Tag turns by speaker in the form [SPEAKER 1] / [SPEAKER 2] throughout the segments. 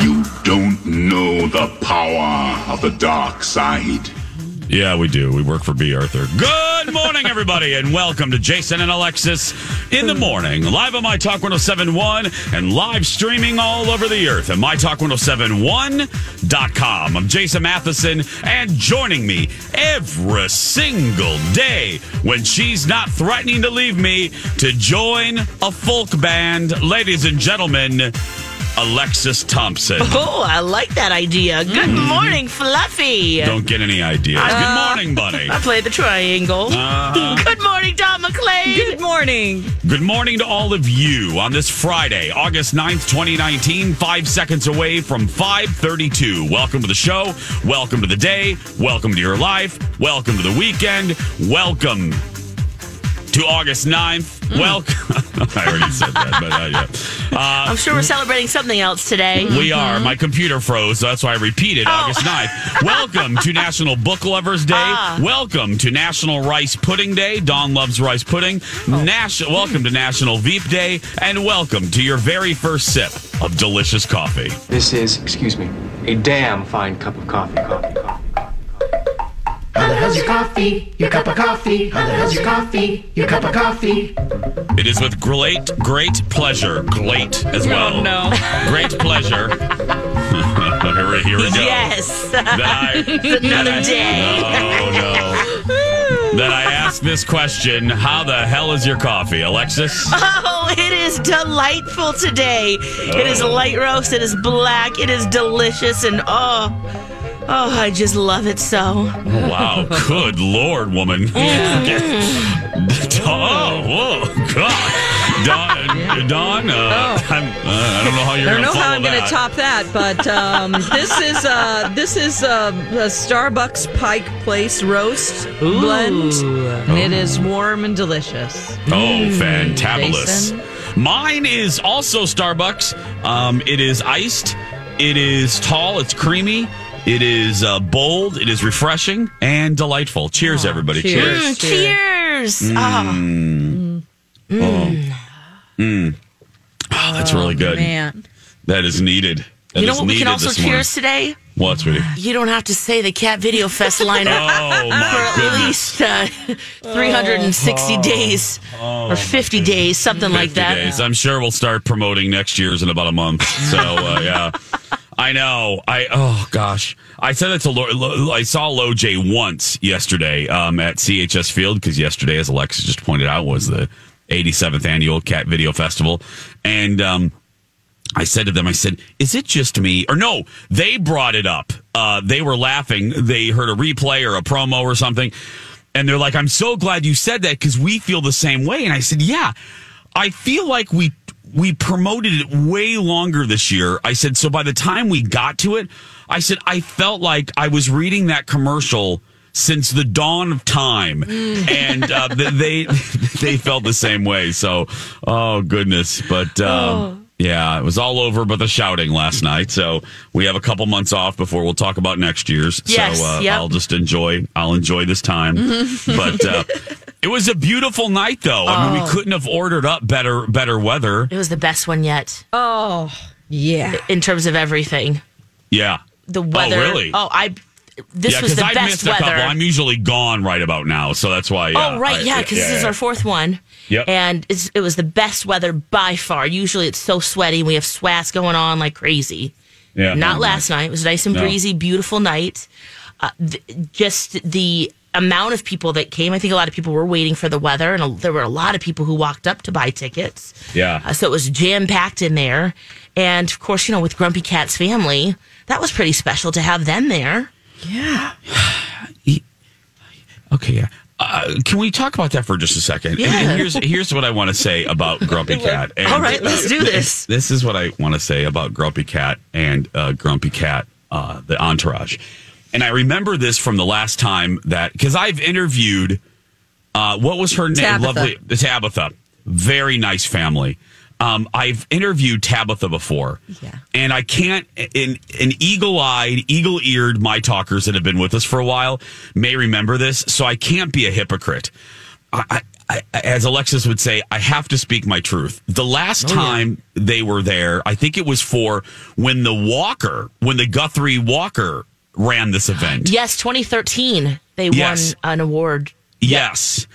[SPEAKER 1] You don't know the power of the dark side.
[SPEAKER 2] Yeah, we do. We work for B. Arthur. Good morning, everybody, and welcome to Jason and Alexis in the morning, live on My Talk 1071 and live streaming all over the earth at MyTalk1071.com. I'm Jason Matheson, and joining me every single day when she's not threatening to leave me to join a folk band, ladies and gentlemen, Alexis Thompson.
[SPEAKER 3] Oh, I like that idea. Good morning, Fluffy.
[SPEAKER 2] Don't get any ideas. Good
[SPEAKER 3] Uh,
[SPEAKER 2] morning, buddy.
[SPEAKER 3] I play the triangle.
[SPEAKER 2] Uh-huh.
[SPEAKER 3] Good morning, Dawn McLean.
[SPEAKER 4] Good morning.
[SPEAKER 2] Good morning to all of you on this Friday, August 9th, 2019, five seconds away from 532. Welcome to the show. Welcome to the day. Welcome to your life. Welcome to the weekend. Welcome to August 9th. Welcome. I already said that, but uh, yeah. Uh,
[SPEAKER 3] I'm sure we're celebrating something else today.
[SPEAKER 2] we are. My computer froze. so That's why I repeated
[SPEAKER 3] Oh.
[SPEAKER 2] August 9th. Welcome to National Book Lovers Day.
[SPEAKER 3] Ah.
[SPEAKER 2] Welcome to National Rice Pudding Day. Dawn loves rice pudding.
[SPEAKER 3] Oh.
[SPEAKER 2] Nas- welcome to National Veep Day. And welcome to your very first sip of delicious coffee.
[SPEAKER 5] This is, excuse me, a damn fine cup of coffee. Coffee, coffee, coffee.
[SPEAKER 6] How's your coffee? Your cup of coffee. How's your coffee? Your cup of coffee.
[SPEAKER 2] It is with great, great pleasure. Great as oh, well.
[SPEAKER 4] no.
[SPEAKER 2] Great pleasure. here, we- here we go.
[SPEAKER 3] Yes.
[SPEAKER 2] That I,
[SPEAKER 3] another
[SPEAKER 2] that I-
[SPEAKER 3] day.
[SPEAKER 2] Oh, no, no. that I ask this question How the hell is your coffee, Alexis?
[SPEAKER 3] Oh, it is delightful today. It is oh. light roast. It is black. It is delicious. And oh, oh, I just love it so.
[SPEAKER 2] Wow. Good Lord, woman. oh, whoa, God. Dawn, Dawn uh, I'm, uh, I don't know how you're
[SPEAKER 4] I don't
[SPEAKER 2] going
[SPEAKER 4] know how I'm going to top that, but um, this is uh, this is uh, a Starbucks Pike Place roast blend, and it is warm and delicious.
[SPEAKER 2] Oh, fantabulous.
[SPEAKER 4] Jason?
[SPEAKER 2] Mine is also Starbucks. Um, it is iced. It is tall. It's creamy. It is uh, bold. It is refreshing and delightful. Cheers, everybody.
[SPEAKER 4] cheers.
[SPEAKER 2] Cheers.
[SPEAKER 3] Mm, cheers.
[SPEAKER 2] Mm.
[SPEAKER 3] Oh,
[SPEAKER 2] Oh, that's really good.
[SPEAKER 4] Man,
[SPEAKER 2] That is needed. That
[SPEAKER 3] you know what we can also
[SPEAKER 2] this morning.
[SPEAKER 3] cheers today?
[SPEAKER 2] What, sweetie?
[SPEAKER 3] You don't have to say the Cat Video Fest lineup.
[SPEAKER 2] Oh,
[SPEAKER 3] for
[SPEAKER 2] my
[SPEAKER 3] at
[SPEAKER 2] goodness.
[SPEAKER 3] least uh, 360 days or 50 days, something like that.
[SPEAKER 2] days. I'm sure we'll start promoting next year's in about a month. So, uh, yeah. I know. I oh gosh, I said it to Lo, Lo, I saw LoJ once yesterday um, at CHS Field because yesterday, as Alexis just pointed out, was the 87th annual Cat Video Festival, and um, I said to them, I said, "Is it just me?" Or no, they brought it up. Uh, they were laughing. They heard a replay or a promo or something, and they're like, "I'm so glad you said that because we feel the same way." And I said, "Yeah, I feel like we we promoted it way longer this year." I said, "So by the time we got to it, I said I felt like I was reading that commercial." Since the dawn of time, and uh, they they felt the same way. So, oh goodness! But um, yeah, it was all over but the shouting last night. So we have a couple months off before we'll talk about next year's.
[SPEAKER 3] Yes,
[SPEAKER 2] so uh,
[SPEAKER 3] yep.
[SPEAKER 2] I'll just enjoy. I'll enjoy this time. but uh, it was a beautiful night, though. I mean, we
[SPEAKER 3] Oh.
[SPEAKER 2] couldn't have ordered up better better weather.
[SPEAKER 3] It was the best one yet
[SPEAKER 4] oh yeah.
[SPEAKER 3] in terms of everything.
[SPEAKER 2] Yeah.
[SPEAKER 3] The weather.
[SPEAKER 2] Oh, really?
[SPEAKER 3] Oh, I. This
[SPEAKER 2] yeah,
[SPEAKER 3] was the
[SPEAKER 2] I
[SPEAKER 3] best
[SPEAKER 2] missed a
[SPEAKER 3] weather.
[SPEAKER 2] couple. I'm usually gone right about now, so that's why. Yeah,
[SPEAKER 3] oh, right.
[SPEAKER 2] I-
[SPEAKER 3] Yeah, because this is our fourth one.
[SPEAKER 2] Yep.
[SPEAKER 3] And it's, it was the best weather by far. Usually it's so sweaty and we have swats going on like crazy.
[SPEAKER 2] Yeah.
[SPEAKER 3] Not last night. It was nice and
[SPEAKER 2] No.
[SPEAKER 3] breezy, beautiful night. Uh, th- just the amount of people that came. I think a lot of people were waiting for the weather, and a, there were a lot of people who walked up to buy tickets.
[SPEAKER 2] Yeah.
[SPEAKER 3] Uh, so it was jam packed in there. And of course, you know, with Grumpy Cat's family, that was pretty special to have them there.
[SPEAKER 4] Yeah.
[SPEAKER 2] Okay, yeah. Uh, can we talk about that for just a second?
[SPEAKER 3] Yeah.
[SPEAKER 2] And, here's here's what I want to say about Grumpy Cat. And,
[SPEAKER 3] All right, let's do this.
[SPEAKER 2] This is what I want to say about Grumpy Cat and uh, Grumpy Cat, uh, the entourage. And I remember this from the last time that because I've interviewed, uh, what was her name?
[SPEAKER 4] Tabitha.
[SPEAKER 2] Lovely Tabitha. Very nice family. Um, I've interviewed Tabitha before,
[SPEAKER 4] Yeah.
[SPEAKER 2] and I can't. In an eagle-eyed, eagle-eared my talkers that have been with us for a while may remember this, so I can't be a hypocrite. I, I, I, as Alexis would say, I have to speak my truth. The last time they were there, I think it was for when the Walker, when the Guthrie Walker ran this event.
[SPEAKER 3] Yes, 2013, they
[SPEAKER 2] Yes.
[SPEAKER 3] won an award.
[SPEAKER 2] Yes.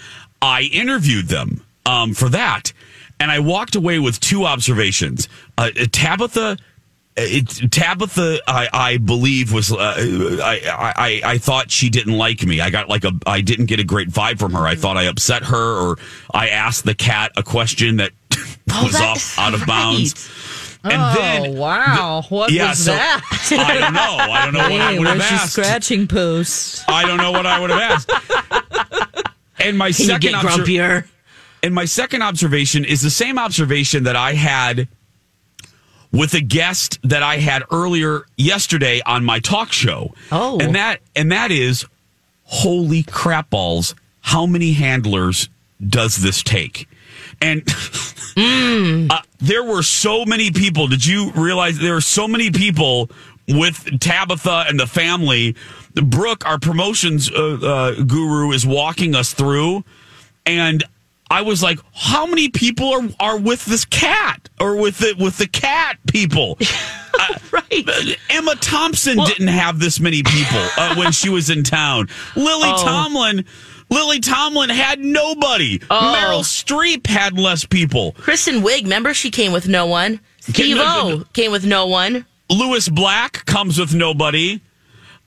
[SPEAKER 2] I interviewed them um, for that. And I walked away with two observations. Uh, Tabitha. It, Tabitha, I, I believe was uh, I, I I thought she didn't like me. I got like a I didn't get a great vibe from her. I thought I upset her, or I asked the cat a question that was
[SPEAKER 3] that's
[SPEAKER 2] off out of
[SPEAKER 3] right.
[SPEAKER 2] bounds. And
[SPEAKER 4] oh,
[SPEAKER 2] then
[SPEAKER 4] wow. what
[SPEAKER 2] yeah,
[SPEAKER 4] was
[SPEAKER 2] so
[SPEAKER 4] that?
[SPEAKER 2] I don't know. I don't know what I would have asked.
[SPEAKER 4] scratching post?
[SPEAKER 2] I don't know what I would have asked. And my
[SPEAKER 3] Can
[SPEAKER 2] second obser-
[SPEAKER 3] grumpier?
[SPEAKER 2] and my second observation is the same observation that I had with a guest that I had earlier yesterday on my talk show.
[SPEAKER 3] Oh.
[SPEAKER 2] And that and that is holy crap balls, how many handlers does this take? And uh, there were so many people. Did you realize there were so many people with Tabitha and the family? Brooke, our promotions uh, uh, guru, is walking us through, and I was like, "How many people are are with this cat or with the with the cat people?"
[SPEAKER 3] Right.
[SPEAKER 2] Emma Thompson didn't have this many people uh, when she was in town. Lily
[SPEAKER 3] Oh.
[SPEAKER 2] Tomlin, Lily Tomlin had nobody.
[SPEAKER 3] Oh.
[SPEAKER 2] Meryl Streep had less people.
[SPEAKER 3] Kristen Wiig, remember she came with no one. Steve O came with no one.
[SPEAKER 2] Lewis Black comes with nobody.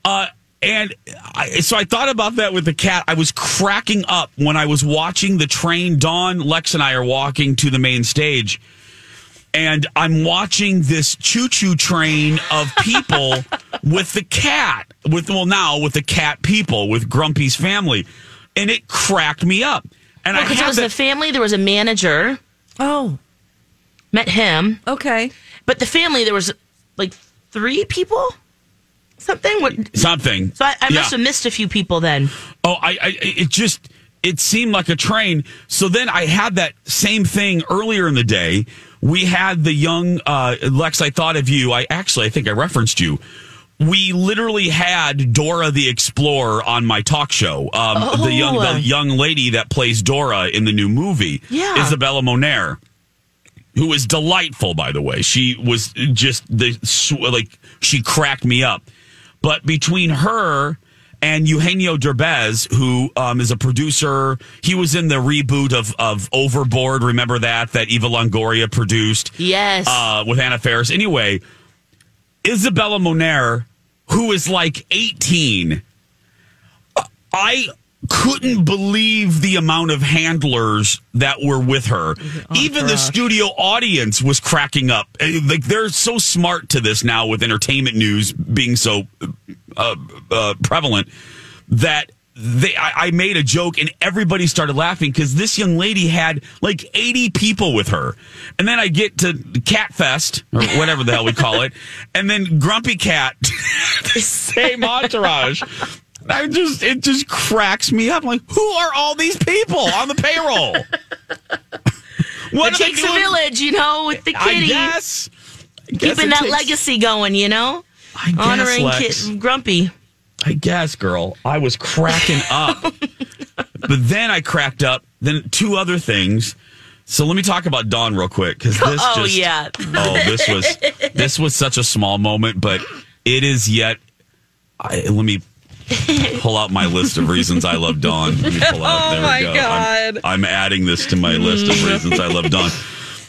[SPEAKER 2] Uh, and I, so I thought about that with the cat. I was cracking up when I was watching the train. Dawn, Lex, and I are walking to the main stage. And I'm watching this choo choo train of people with the cat, with, well, now with the cat people, with Grumpy's family. And it cracked me up. And I
[SPEAKER 3] Because it was
[SPEAKER 2] that-
[SPEAKER 3] a family, there was a manager,
[SPEAKER 4] Oh,
[SPEAKER 3] met him.
[SPEAKER 4] okay.
[SPEAKER 3] But the family, there was like three people? Something? What?
[SPEAKER 2] something.
[SPEAKER 3] So I, I must
[SPEAKER 2] Yeah.
[SPEAKER 3] have missed a few people then.
[SPEAKER 2] Oh, I, I it just it seemed like a train. So then I had that same thing earlier in the day. We had the young uh, Lex. I thought of you. I actually I think I referenced you. We literally had Dora the Explorer on my talk show. Um, the young
[SPEAKER 3] Oh.
[SPEAKER 2] the young lady that plays Dora in the new movie,
[SPEAKER 3] Yeah.
[SPEAKER 2] Isabella Moner, who is delightful. By the way, she was just the like she cracked me up. But between her and Eugenio Derbez, who um, is a producer, he was in the reboot of, of Overboard. Remember that that Eva Longoria produced
[SPEAKER 3] Yes.
[SPEAKER 2] uh, with Anna Faris. Anyway, Isabella Moner, who is like 18, I couldn't believe the amount of handlers that were with her. Even the studio audience was cracking up. Uh, Like they're so smart to this now with entertainment news being so uh, uh, prevalent that they I, I made a joke and everybody started laughing because this young lady had like 80 people with her and then i get to cat fest or whatever the hell we call it and then grumpy cat the same entourage I just it just cracks me up. I'm like, who are all these people on the payroll? what
[SPEAKER 3] it takes a village, you know, with the
[SPEAKER 2] I
[SPEAKER 3] kitty.
[SPEAKER 2] guess.
[SPEAKER 3] Keeping that
[SPEAKER 2] takes-
[SPEAKER 3] legacy going, you know?
[SPEAKER 2] I guess,
[SPEAKER 3] Honoring
[SPEAKER 2] Lex.
[SPEAKER 3] Kit Grumpy.
[SPEAKER 2] I guess, girl. I was cracking up. but then I cracked up. Then two other things. So let me talk about Dawn real quick because this
[SPEAKER 3] Oh,
[SPEAKER 2] just
[SPEAKER 3] yeah.
[SPEAKER 2] oh this was this was such a small moment, but it is yet. I, let me pull out my list of reasons I love Dawn. Let me pull out.
[SPEAKER 4] Oh,
[SPEAKER 2] there
[SPEAKER 4] my
[SPEAKER 2] we go.
[SPEAKER 4] God.
[SPEAKER 2] I'm, I'm adding this to my list of reasons I love Dawn.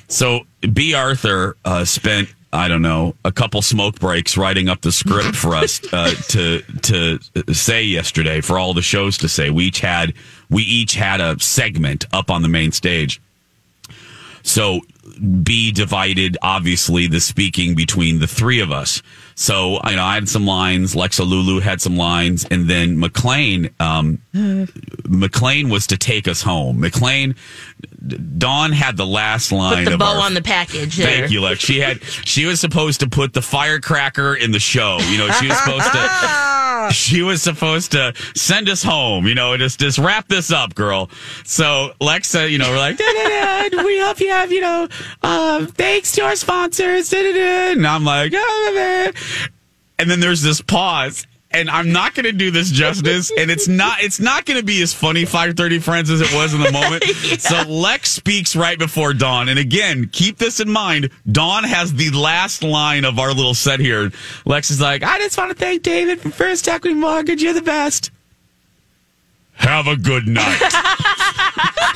[SPEAKER 2] So B. Arthur uh, spent I don't know a couple smoke breaks writing up the script for us uh, to to say yesterday for all the shows to say. We each had we each had a segment up on the main stage. So B divided obviously the speaking between the three of us. So you know I had some lines, Lexa Lulu had some lines, and then McLean um, McLean was to take us home. McLean Dawn had the last line
[SPEAKER 3] Put the bow
[SPEAKER 2] our-
[SPEAKER 3] on the package. There.
[SPEAKER 2] Thank you, Lex. She had she was supposed to put the firecracker in the show. You know, she was supposed to she was supposed to send us home, you know, just just wrap this up, girl. So Lexa, you know, we're like, da, da, da, we hope you have, you know, uh, thanks to our sponsors. Da, da, da. And I'm like, da. And then there's this pause. And I'm not going to do this justice, and it's not it's not going to be as funny 5:30 Friends as it was in the moment. So Lex speaks right before Dawn, and again, keep this in mind. Dawn has the last line of our little set here. Lex is like, "I just want to thank David for First Equity Mortgage. You're the best. Have a good night."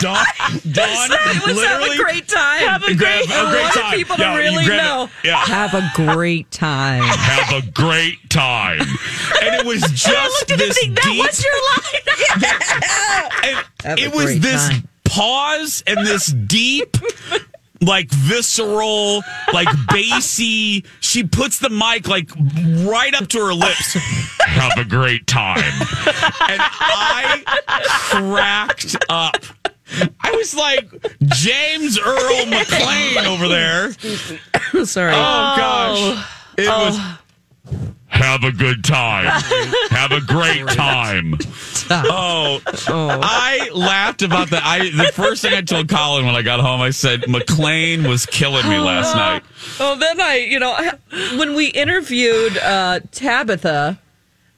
[SPEAKER 2] Dawn, Dawn,
[SPEAKER 4] It was have a great time.
[SPEAKER 3] Have a great-
[SPEAKER 2] a
[SPEAKER 4] I
[SPEAKER 2] great time.
[SPEAKER 4] people to
[SPEAKER 2] Yeah, you
[SPEAKER 4] really
[SPEAKER 2] grab it.
[SPEAKER 4] know.
[SPEAKER 2] Yeah
[SPEAKER 4] Have a great time.
[SPEAKER 2] have a great time. And it was just
[SPEAKER 3] looked
[SPEAKER 2] this
[SPEAKER 3] thing. That
[SPEAKER 2] deep.
[SPEAKER 3] was your line.
[SPEAKER 2] and
[SPEAKER 4] Have a
[SPEAKER 2] it was this
[SPEAKER 4] time.
[SPEAKER 2] pause and this deep. Like visceral, like bassy. She puts the mic like right up to her lips. Have a great time. And I cracked up. I was like James Earl McLean over there.
[SPEAKER 4] Sorry.
[SPEAKER 2] Oh gosh. It was have a good time. have a great time. Oh, I laughed about that. I the first thing I told Colin when I got home, I said McLean was killing me last night.
[SPEAKER 4] Oh, then I, you know, I- when we interviewed uh, Tabitha,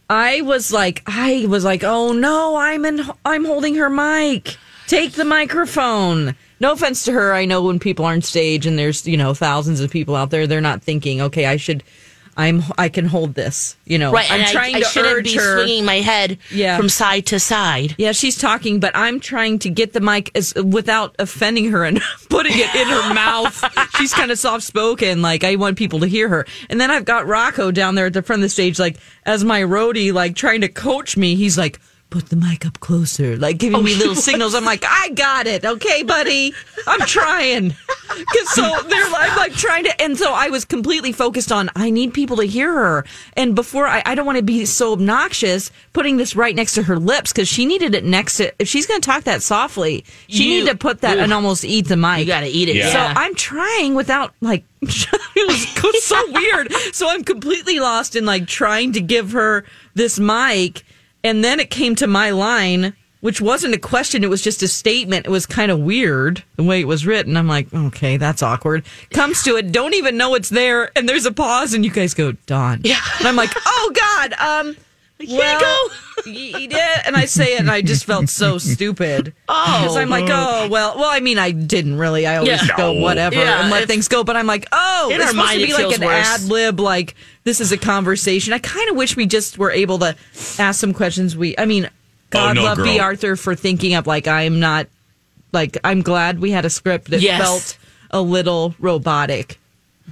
[SPEAKER 4] I was like, I was like, oh no, I'm in, I'm holding her mic. Take the microphone. No offense to her. I know when people are on stage and there's, you know, thousands of people out there, they're not thinking, okay, I should, I'm, I can hold this. You know,
[SPEAKER 3] Right,
[SPEAKER 4] I'm
[SPEAKER 3] and
[SPEAKER 4] trying
[SPEAKER 3] I, I
[SPEAKER 4] to
[SPEAKER 3] shouldn't
[SPEAKER 4] urge
[SPEAKER 3] be
[SPEAKER 4] her.
[SPEAKER 3] swinging my head
[SPEAKER 4] Yeah.
[SPEAKER 3] from side to side.
[SPEAKER 4] Yeah, she's talking, but I'm trying to get the mic as without offending her and putting it in her mouth. She's kind of soft spoken, like I want people to hear her. And then I've got Rocco down there at the front of the stage, like as my roadie, like trying to coach me. He's like, "Put the mic up closer," like giving oh. me little signals. I'm like, "I got it, okay, buddy. I'm trying." Because so they're I'm like trying to, and so I was completely focused on I need people to hear her. And before I, I don't want to be so obnoxious, putting this right next to her lips because she needed it next to. If she's going to talk that softly, she
[SPEAKER 3] You-
[SPEAKER 4] needed to put that and almost eat the mic.
[SPEAKER 3] You got to eat it.
[SPEAKER 2] Yeah.
[SPEAKER 3] Yeah.
[SPEAKER 4] So I'm trying without like it was so weird. So I'm completely lost in like trying to give her this mic, and then it came to my line, which wasn't a question; it was just a statement. It was kind of weird the way it was written. I'm like, okay, that's awkward. Comes to it, don't even know it's there, and there's a pause, and you guys go, Dawn.
[SPEAKER 3] Yeah.
[SPEAKER 4] And I'm like, oh God, um.
[SPEAKER 3] Here you go.
[SPEAKER 4] y- Yeah, and I say it, and I just felt so stupid.
[SPEAKER 3] Oh.
[SPEAKER 4] because I'm like, oh well, well. I mean, I didn't really. I always
[SPEAKER 3] Yeah.
[SPEAKER 4] go whatever
[SPEAKER 3] Yeah,
[SPEAKER 4] and let
[SPEAKER 3] if-
[SPEAKER 4] things go. But I'm like, oh, it's supposed to be like an
[SPEAKER 3] worse.
[SPEAKER 4] ad lib. Like this is a conversation. I kind of wish we just were able to ask some questions. We, I mean, God
[SPEAKER 2] Oh, no,
[SPEAKER 4] love B. Arthur for thinking of like I'm not like I'm glad we had a script that
[SPEAKER 3] Yes.
[SPEAKER 4] felt a little robotic.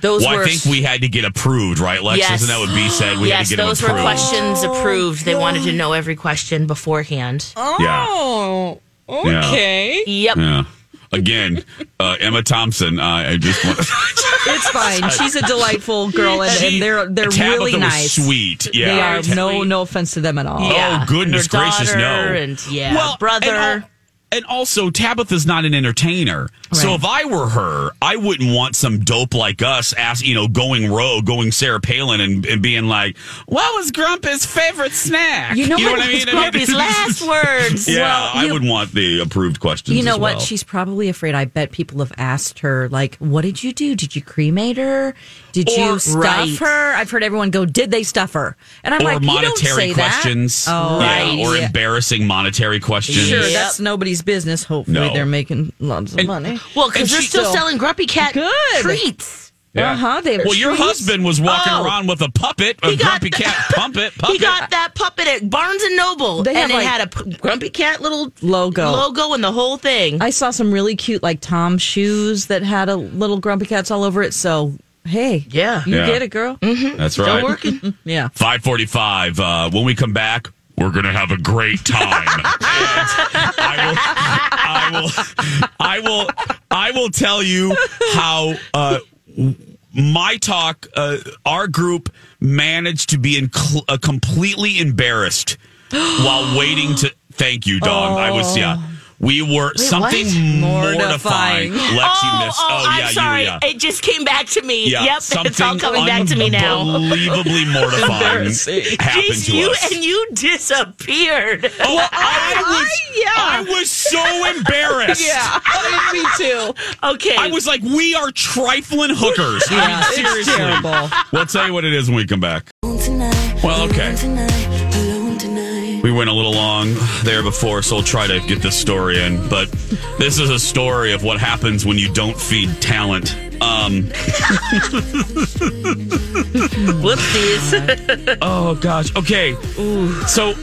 [SPEAKER 3] Those
[SPEAKER 2] Well,
[SPEAKER 3] were
[SPEAKER 2] I think we had to get approved, right, Lex?
[SPEAKER 3] Yes.
[SPEAKER 2] Isn't that what B said? We
[SPEAKER 3] yes,
[SPEAKER 2] had to get
[SPEAKER 3] those
[SPEAKER 2] them
[SPEAKER 3] were
[SPEAKER 2] approved.
[SPEAKER 3] questions approved. They wanted to know every question beforehand.
[SPEAKER 4] Oh, okay.
[SPEAKER 3] Yep.
[SPEAKER 2] Yeah. Again, uh, Emma Thompson. Uh, I just want.
[SPEAKER 4] It's fine. She's a delightful girl, and, and they're they're
[SPEAKER 2] Tabitha
[SPEAKER 4] really
[SPEAKER 2] was
[SPEAKER 4] nice.
[SPEAKER 2] sweet. Yeah.
[SPEAKER 4] They are no no offense to them at all.
[SPEAKER 3] Yeah.
[SPEAKER 2] Oh, goodness
[SPEAKER 3] And
[SPEAKER 2] gracious, no.
[SPEAKER 3] daughter And yeah,
[SPEAKER 2] Well,
[SPEAKER 3] brother.
[SPEAKER 2] And, al- and also, Tabitha's not an entertainer. So if I were her, I wouldn't want some dope like us, ask you know, going rogue, going Sarah Palin, and, and being like, "What was Grumpy's favorite snack?"
[SPEAKER 4] You know what?
[SPEAKER 2] what I mean?
[SPEAKER 3] Grumpy's last words.
[SPEAKER 2] Yeah,
[SPEAKER 4] Well,
[SPEAKER 2] I would want the approved questions.
[SPEAKER 4] You know what? She's probably afraid. I bet people have asked her, like, what did you do? Did you cremate her? Did
[SPEAKER 2] Or-
[SPEAKER 4] you stuff
[SPEAKER 3] Right.
[SPEAKER 4] her? I've heard everyone go, did they stuff her? And I'm
[SPEAKER 2] or
[SPEAKER 4] like, you don't
[SPEAKER 2] monetary
[SPEAKER 4] say
[SPEAKER 2] questions.
[SPEAKER 4] that. Oh,
[SPEAKER 2] yeah,
[SPEAKER 3] Right.
[SPEAKER 2] or
[SPEAKER 4] Yeah.
[SPEAKER 2] embarrassing monetary questions.
[SPEAKER 4] Sure,
[SPEAKER 3] Yep.
[SPEAKER 4] that's nobody's business. Hopefully,
[SPEAKER 2] No.
[SPEAKER 4] they're making lots of
[SPEAKER 2] And-
[SPEAKER 4] money.
[SPEAKER 3] well, because
[SPEAKER 2] And
[SPEAKER 3] they're still
[SPEAKER 4] still-
[SPEAKER 3] selling Grumpy Cat
[SPEAKER 4] Good.
[SPEAKER 3] treats.
[SPEAKER 2] Yeah.
[SPEAKER 4] Uh-huh, they have
[SPEAKER 2] well, your husband was walking
[SPEAKER 3] Oh.
[SPEAKER 2] around with a puppet, a
[SPEAKER 3] He got
[SPEAKER 2] grumpy
[SPEAKER 3] the-
[SPEAKER 2] cat puppet.
[SPEAKER 3] He
[SPEAKER 2] puppet.
[SPEAKER 3] got that puppet at Barnes and Noble,
[SPEAKER 4] They
[SPEAKER 3] and it
[SPEAKER 4] like-
[SPEAKER 3] had a p- Grumpy Cat little
[SPEAKER 4] Logo.
[SPEAKER 3] logo, and the whole thing.
[SPEAKER 4] I saw some really cute like Tom shoes that had a little grumpy cats all over it. So hey,
[SPEAKER 3] Yeah.
[SPEAKER 4] you
[SPEAKER 2] Yeah.
[SPEAKER 4] get it, girl.
[SPEAKER 2] That's right.
[SPEAKER 3] Still working.
[SPEAKER 4] Yeah.
[SPEAKER 2] 545. Uh, when we come back, we're going to have a great time. And I will, I will, I will, I will tell you how, uh, my talk, uh, our group managed to be in cl- uh, completely embarrassed while waiting to. Thank you, Dawn. I was yeah. We were something mortifying.
[SPEAKER 4] Mortifying.
[SPEAKER 2] Lexi oh, missed.
[SPEAKER 3] oh,
[SPEAKER 2] Oh,
[SPEAKER 3] I'm
[SPEAKER 2] yeah,
[SPEAKER 3] sorry.
[SPEAKER 2] you. Yeah.
[SPEAKER 3] It just came back to me.
[SPEAKER 2] Yeah,
[SPEAKER 3] yep, it's all coming back to me now.
[SPEAKER 2] Unbelievably mortifying happened
[SPEAKER 3] Jeez,
[SPEAKER 2] to
[SPEAKER 3] you
[SPEAKER 2] us.
[SPEAKER 3] and you disappeared.
[SPEAKER 2] Oh, I, was,
[SPEAKER 4] yeah.
[SPEAKER 2] I was so embarrassed.
[SPEAKER 4] Yeah, me too.
[SPEAKER 3] Okay.
[SPEAKER 2] I was like, we are trifling hookers. I mean,
[SPEAKER 4] Yeah, it's terrible.
[SPEAKER 2] We'll tell you what it is when we come back. Well, okay. We went a little long there before, so we'll try to get this story in. But this is a story of what happens when you don't feed talent. Um,
[SPEAKER 3] Whoopsies.
[SPEAKER 2] Oh gosh. Okay. So,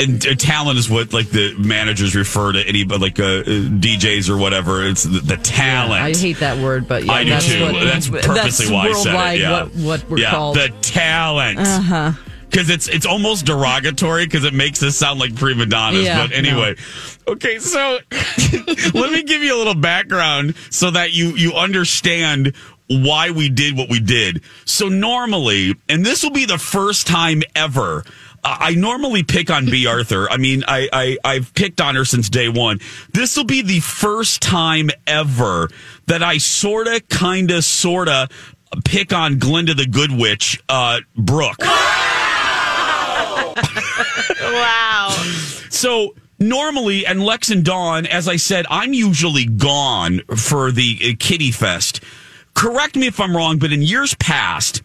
[SPEAKER 2] and uh, talent is what like the managers refer to anybody like uh, uh, DJs or whatever. It's the, the talent.
[SPEAKER 4] I hate that word, but yeah,
[SPEAKER 2] I do
[SPEAKER 4] that's
[SPEAKER 2] too.
[SPEAKER 4] What,
[SPEAKER 2] that's purposely why I said it. Yeah.
[SPEAKER 4] What, what we're
[SPEAKER 2] yeah,
[SPEAKER 4] called.
[SPEAKER 2] the talent. Uh huh. Because it's it's almost derogatory because it makes us sound like prima donnas.
[SPEAKER 4] Yeah,
[SPEAKER 2] but anyway, okay. So let me give you a little background so that you you understand why we did what we did. So normally, and this will be the first time ever. I normally pick on B. Arthur. I mean, I, I I've picked on her since day one. This will be the first time ever that I sorta, kinda, sorta pick on Glinda the Good Witch, uh, Brooke.
[SPEAKER 3] wow.
[SPEAKER 2] So normally, and Lex and Dawn, as I said, I'm usually gone for the uh, Kitty Fest. Correct me if I'm wrong, but in years past,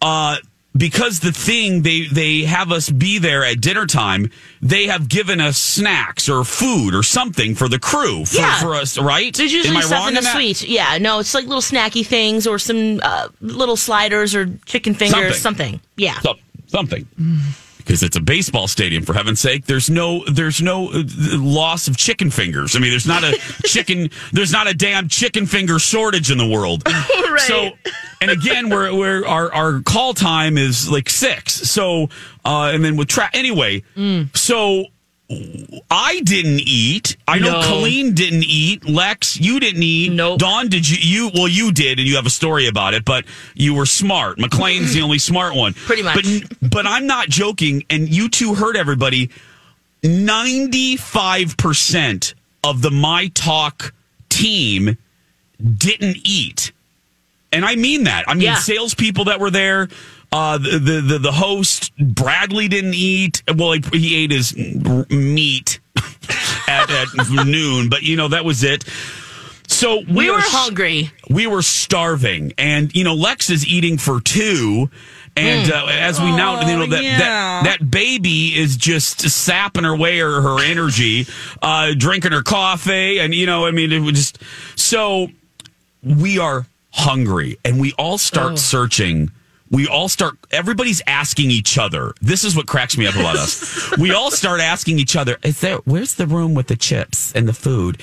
[SPEAKER 2] uh, because the thing they they have us be there at dinner time, they have given us snacks or food or something for the crew for,
[SPEAKER 3] Yeah.
[SPEAKER 2] for us, right?
[SPEAKER 3] There's usually
[SPEAKER 2] Am I
[SPEAKER 3] stuff in the sweet. Yeah, no, it's like little snacky things or some uh, little sliders or chicken fingers,
[SPEAKER 2] Something.
[SPEAKER 3] something. Yeah.
[SPEAKER 2] So- something. Because it's a baseball stadium, for heaven's sake. There's no, there's no uh, loss of chicken fingers. I mean, there's not a chicken, there's not a damn chicken finger shortage in the world.
[SPEAKER 3] Right.
[SPEAKER 2] So, and again, we're, we're our our call time is like six. So, uh, and then with tra- anyway, so I didn't eat. I know
[SPEAKER 3] No.
[SPEAKER 2] Colleen didn't eat. Lex, you didn't eat.
[SPEAKER 3] Nope.
[SPEAKER 2] Dawn, did you? You well, you did, and you have a story about it. But you were smart. McLean's the only smart one.
[SPEAKER 3] Pretty much.
[SPEAKER 2] But but I'm not joking. And you two heard everybody. Ninety five percent of the My Talk team didn't eat, and I mean that. I mean
[SPEAKER 3] Yeah.
[SPEAKER 2] salespeople that were there. Uh, the, the the host Bradley didn't eat. Well, he, he ate his meat at, at noon, but you know that was it. So we,
[SPEAKER 3] we
[SPEAKER 2] are
[SPEAKER 3] were hungry.
[SPEAKER 2] we were starving, and you know Lex is eating for two, and uh, as we now you know that,
[SPEAKER 4] yeah.
[SPEAKER 2] that that baby is just sapping her way or her energy, uh, drinking her coffee, and you know I mean it was just so we are hungry, and we all start searching. We all start. Everybody's asking each other. This is what cracks me up about us. We all start asking each other, "Is there? Where's the room with the chips and the food?"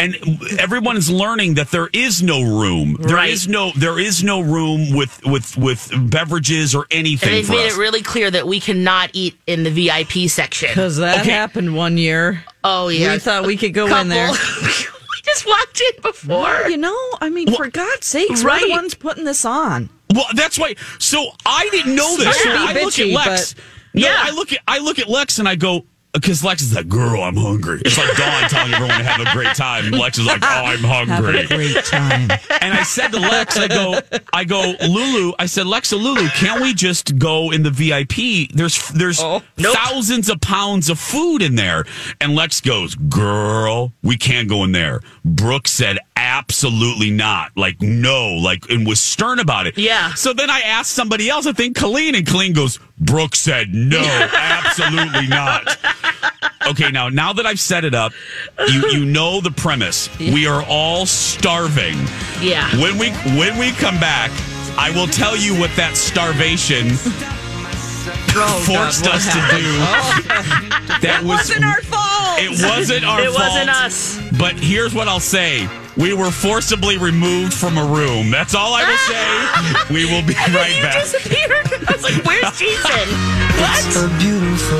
[SPEAKER 2] And everyone is learning that there is no room. There is
[SPEAKER 3] Right.
[SPEAKER 2] no. There is no room with with with beverages or anything
[SPEAKER 3] And they've
[SPEAKER 2] for
[SPEAKER 3] made
[SPEAKER 2] us.
[SPEAKER 3] it really clear that we cannot eat in the VIP section.
[SPEAKER 4] Because that
[SPEAKER 2] Okay.
[SPEAKER 4] happened one year.
[SPEAKER 3] Oh, yeah.
[SPEAKER 4] We thought we could go
[SPEAKER 3] Couple.
[SPEAKER 4] in there.
[SPEAKER 3] we just walked in before.
[SPEAKER 4] You know, I mean, for God's sakes, we're the ones putting this on.
[SPEAKER 2] Well, that's why. So I didn't know this. So
[SPEAKER 4] Sorry
[SPEAKER 2] I
[SPEAKER 4] be
[SPEAKER 2] look at Lex.
[SPEAKER 4] but-
[SPEAKER 2] No, I look at I look at Lex and I go because Lex is like, "Girl, I'm hungry." It's like Dawn telling everyone to have a great time. Lex is like, "Oh, I'm hungry."
[SPEAKER 4] great time.
[SPEAKER 2] And I said to Lex, I go, I go, Lulu. I said, Lexa, Lulu, can't we just go in the VIP? There's there's
[SPEAKER 3] Oh, nope.
[SPEAKER 2] thousands of pounds of food in there. And Lex goes, girl, we can't go in there. Brooke said, absolutely not. Like no, like and was stern about it.
[SPEAKER 3] Yeah.
[SPEAKER 2] So then I asked somebody else. I think Colleen, and Colleen goes, Brooke said no, absolutely not. okay, now now that I've set it up, you you know the premise. We are all starving.
[SPEAKER 3] Yeah.
[SPEAKER 2] When we when we come back, I will tell you what that starvation
[SPEAKER 4] Oh,
[SPEAKER 2] forced
[SPEAKER 4] God,
[SPEAKER 2] us to
[SPEAKER 4] happened?
[SPEAKER 2] do. Oh. That was
[SPEAKER 4] wasn't our fault.
[SPEAKER 2] It wasn't our
[SPEAKER 3] It
[SPEAKER 2] fault.
[SPEAKER 3] It wasn't us.
[SPEAKER 2] But here's what I'll say. We were forcibly removed from a room. That's all I will say. We will be right
[SPEAKER 3] you
[SPEAKER 2] back.
[SPEAKER 3] disappeared. I was like, where's Jason? What?
[SPEAKER 7] a beautiful